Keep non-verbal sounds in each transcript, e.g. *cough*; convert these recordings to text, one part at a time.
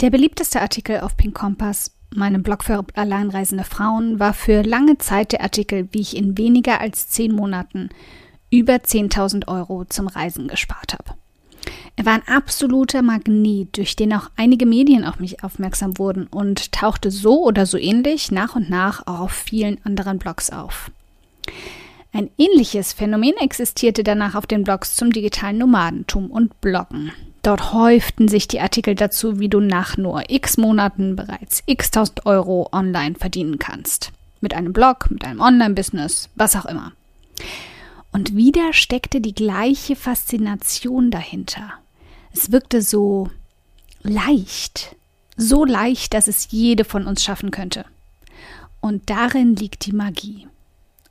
Der beliebteste Artikel auf Pink Kompass, meinem Blog für alleinreisende Frauen, war für lange Zeit der Artikel, wie ich in weniger als zehn Monaten über 10.000 Euro zum Reisen gespart habe. Er war ein absoluter Magnet, durch den auch einige Medien auf mich aufmerksam wurden und tauchte so oder so ähnlich nach und nach auch auf vielen anderen Blogs auf. Ein ähnliches Phänomen existierte danach auf den Blogs zum digitalen Nomadentum und Bloggen. Dort häuften sich die Artikel dazu, wie du nach nur x Monaten bereits x tausend Euro online verdienen kannst. Mit einem Blog, mit einem Online-Business, was auch immer. Und wieder steckte die gleiche Faszination dahinter. Es wirkte so leicht, so leicht, dass es jede von uns schaffen könnte. Und darin liegt die Magie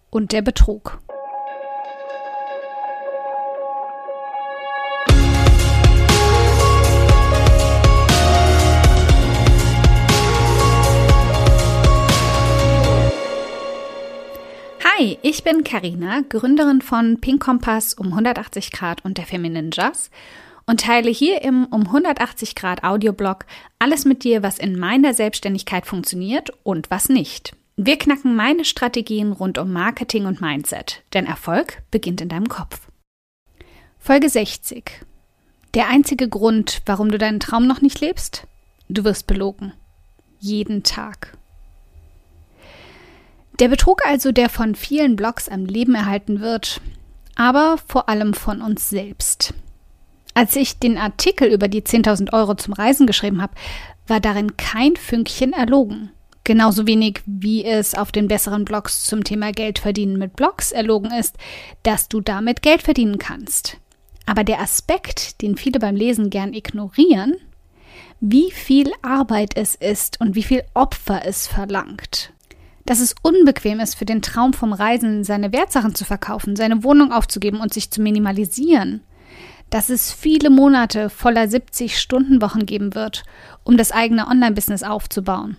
und der Betrug. Ich bin Karina, Gründerin von Pink Kompass um 180 Grad und der Feminine Jazz und teile hier im um 180 Grad Audioblog alles mit dir, was in meiner Selbstständigkeit funktioniert und was nicht. Wir knacken meine Strategien rund um Marketing und Mindset, denn Erfolg beginnt in deinem Kopf. Folge 60. Der einzige Grund, warum du deinen Traum noch nicht lebst? Du wirst belogen. Jeden Tag. Der Betrug also, der von vielen Blogs am Leben erhalten wird, aber vor allem von uns selbst. Als ich den Artikel über die 10.000 Euro zum Reisen geschrieben habe, war darin kein Fünkchen erlogen. Genauso wenig wie es auf den besseren Blogs zum Thema Geld verdienen mit Blogs erlogen ist, dass du damit Geld verdienen kannst. Aber der Aspekt, den viele beim Lesen gern ignorieren, wie viel Arbeit es ist und wie viel Opfer es verlangt dass es unbequem ist, für den Traum vom Reisen seine Wertsachen zu verkaufen, seine Wohnung aufzugeben und sich zu minimalisieren. Dass es viele Monate voller 70-Stunden-Wochen geben wird, um das eigene Online-Business aufzubauen.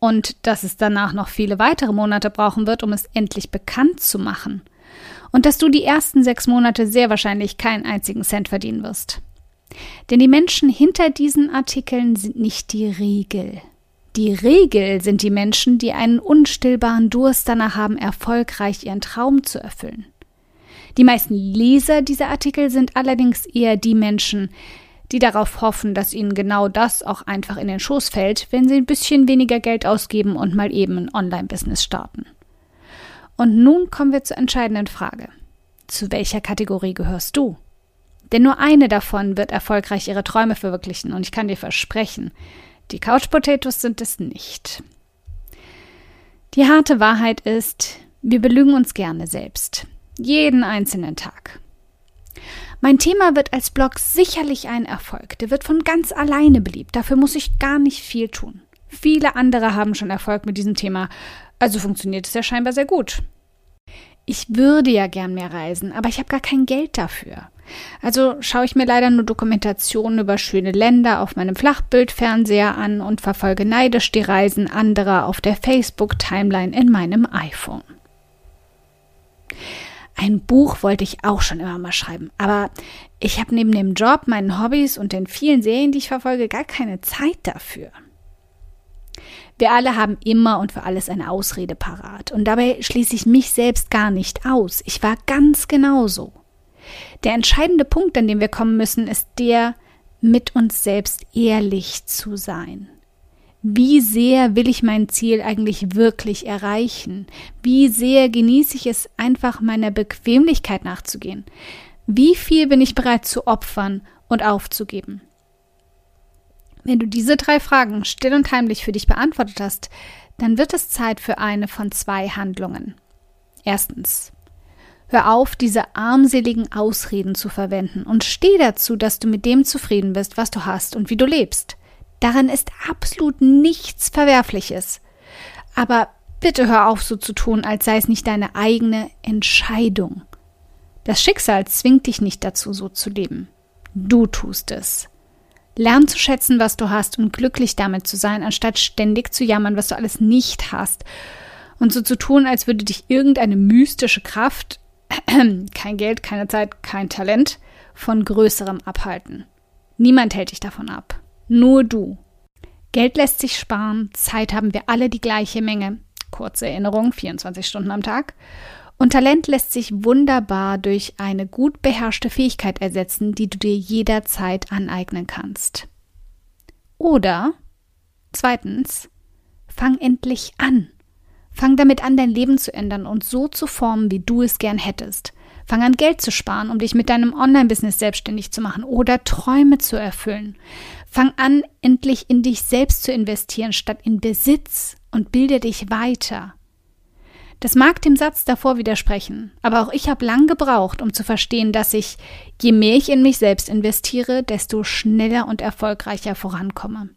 Und dass es danach noch viele weitere Monate brauchen wird, um es endlich bekannt zu machen. Und dass du die ersten sechs Monate sehr wahrscheinlich keinen einzigen Cent verdienen wirst. Denn die Menschen hinter diesen Artikeln sind nicht die Regel. Die Regel sind die Menschen, die einen unstillbaren Durst danach haben, erfolgreich ihren Traum zu erfüllen. Die meisten Leser dieser Artikel sind allerdings eher die Menschen, die darauf hoffen, dass ihnen genau das auch einfach in den Schoß fällt, wenn sie ein bisschen weniger Geld ausgeben und mal eben ein Online-Business starten. Und nun kommen wir zur entscheidenden Frage. Zu welcher Kategorie gehörst du? Denn nur eine davon wird erfolgreich ihre Träume verwirklichen und ich kann dir versprechen, die Couch Potatoes sind es nicht. Die harte Wahrheit ist, wir belügen uns gerne selbst. Jeden einzelnen Tag. Mein Thema wird als Blog sicherlich ein Erfolg. Der wird von ganz alleine beliebt. Dafür muss ich gar nicht viel tun. Viele andere haben schon Erfolg mit diesem Thema, also funktioniert es ja scheinbar sehr gut. Ich würde ja gern mehr reisen, aber ich habe gar kein Geld dafür. Also schaue ich mir leider nur Dokumentationen über schöne Länder auf meinem Flachbildfernseher an und verfolge neidisch die Reisen anderer auf der Facebook-Timeline in meinem iPhone. Ein Buch wollte ich auch schon immer mal schreiben, aber ich habe neben dem Job, meinen Hobbys und den vielen Serien, die ich verfolge, gar keine Zeit dafür. Wir alle haben immer und für alles eine Ausrede parat. Und dabei schließe ich mich selbst gar nicht aus. Ich war ganz genauso. Der entscheidende Punkt, an dem wir kommen müssen, ist der, mit uns selbst ehrlich zu sein. Wie sehr will ich mein Ziel eigentlich wirklich erreichen? Wie sehr genieße ich es einfach meiner Bequemlichkeit nachzugehen? Wie viel bin ich bereit zu opfern und aufzugeben? Wenn du diese drei Fragen still und heimlich für dich beantwortet hast, dann wird es Zeit für eine von zwei Handlungen. Erstens, hör auf, diese armseligen Ausreden zu verwenden und steh dazu, dass du mit dem zufrieden bist, was du hast und wie du lebst. Darin ist absolut nichts Verwerfliches. Aber bitte hör auf, so zu tun, als sei es nicht deine eigene Entscheidung. Das Schicksal zwingt dich nicht dazu, so zu leben. Du tust es. Lern zu schätzen, was du hast und glücklich damit zu sein, anstatt ständig zu jammern, was du alles nicht hast. Und so zu tun, als würde dich irgendeine mystische Kraft, *clears throat* kein Geld, keine Zeit, kein Talent, von Größerem abhalten. Niemand hält dich davon ab. Nur du. Geld lässt sich sparen, Zeit haben wir alle die gleiche Menge. Kurze Erinnerung, 24 Stunden am Tag. Und Talent lässt sich wunderbar durch eine gut beherrschte Fähigkeit ersetzen, die du dir jederzeit aneignen kannst. Oder zweitens, fang endlich an. Fang damit an, dein Leben zu ändern und so zu formen, wie du es gern hättest. Fang an, Geld zu sparen, um dich mit deinem Online-Business selbstständig zu machen oder Träume zu erfüllen. Fang an, endlich in dich selbst zu investieren, statt in Besitz und bilde dich weiter. Das mag dem Satz davor widersprechen, aber auch ich habe lang gebraucht, um zu verstehen, dass ich, je mehr ich in mich selbst investiere, desto schneller und erfolgreicher vorankomme.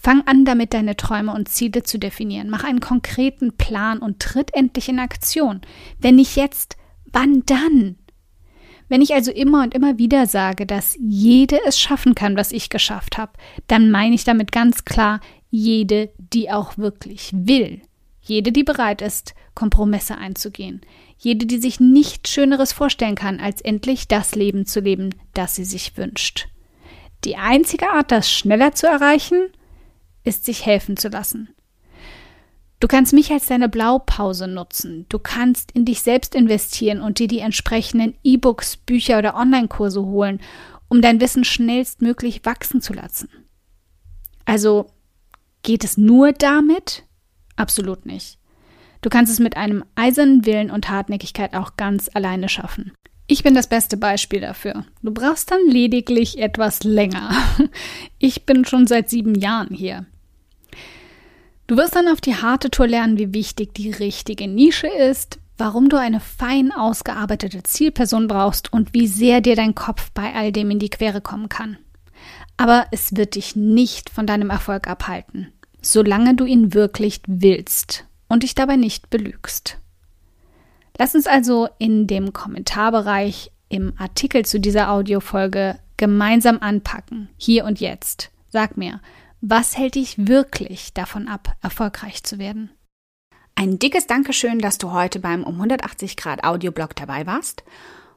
Fang an, damit deine Träume und Ziele zu definieren. Mach einen konkreten Plan und tritt endlich in Aktion. Wenn nicht jetzt, wann dann? Wenn ich also immer und immer wieder sage, dass jede es schaffen kann, was ich geschafft habe, dann meine ich damit ganz klar jede, die auch wirklich will. Jede, die bereit ist, Kompromisse einzugehen. Jede, die sich nichts Schöneres vorstellen kann, als endlich das Leben zu leben, das sie sich wünscht. Die einzige Art, das schneller zu erreichen, ist sich helfen zu lassen. Du kannst mich als deine Blaupause nutzen. Du kannst in dich selbst investieren und dir die entsprechenden E-Books, Bücher oder Online-Kurse holen, um dein Wissen schnellstmöglich wachsen zu lassen. Also geht es nur damit? Absolut nicht. Du kannst es mit einem eisernen Willen und Hartnäckigkeit auch ganz alleine schaffen. Ich bin das beste Beispiel dafür. Du brauchst dann lediglich etwas länger. *laughs* Ich bin schon seit sieben Jahren hier. Du wirst dann auf die harte Tour lernen, wie wichtig die richtige Nische ist, warum du eine fein ausgearbeitete Zielperson brauchst und wie sehr dir dein Kopf bei all dem in die Quere kommen kann. Aber es wird dich nicht von deinem Erfolg abhalten, solange du ihn wirklich willst und dich dabei nicht belügst. Lass uns also in dem Kommentarbereich im Artikel zu dieser Audiofolge gemeinsam anpacken, hier und jetzt. Sag mir, was hält dich wirklich davon ab, erfolgreich zu werden? Ein dickes Dankeschön, dass du heute beim um 180 Grad Audioblog dabei warst.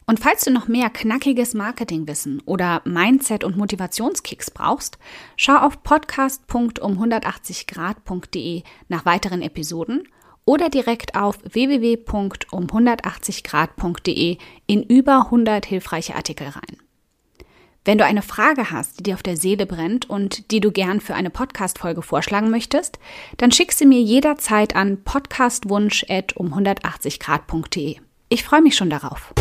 Und falls du noch mehr knackiges Marketingwissen oder Mindset- und Motivationskicks brauchst, schau auf podcast.um180grad.de nach weiteren Episoden oder direkt auf www.um180grad.de in über 100 hilfreiche Artikel rein. Wenn du eine Frage hast, die dir auf der Seele brennt und die du gern für eine Podcast-Folge vorschlagen möchtest, dann schick sie mir jederzeit an podcastwunsch.um180grad.de. Ich freue mich schon darauf.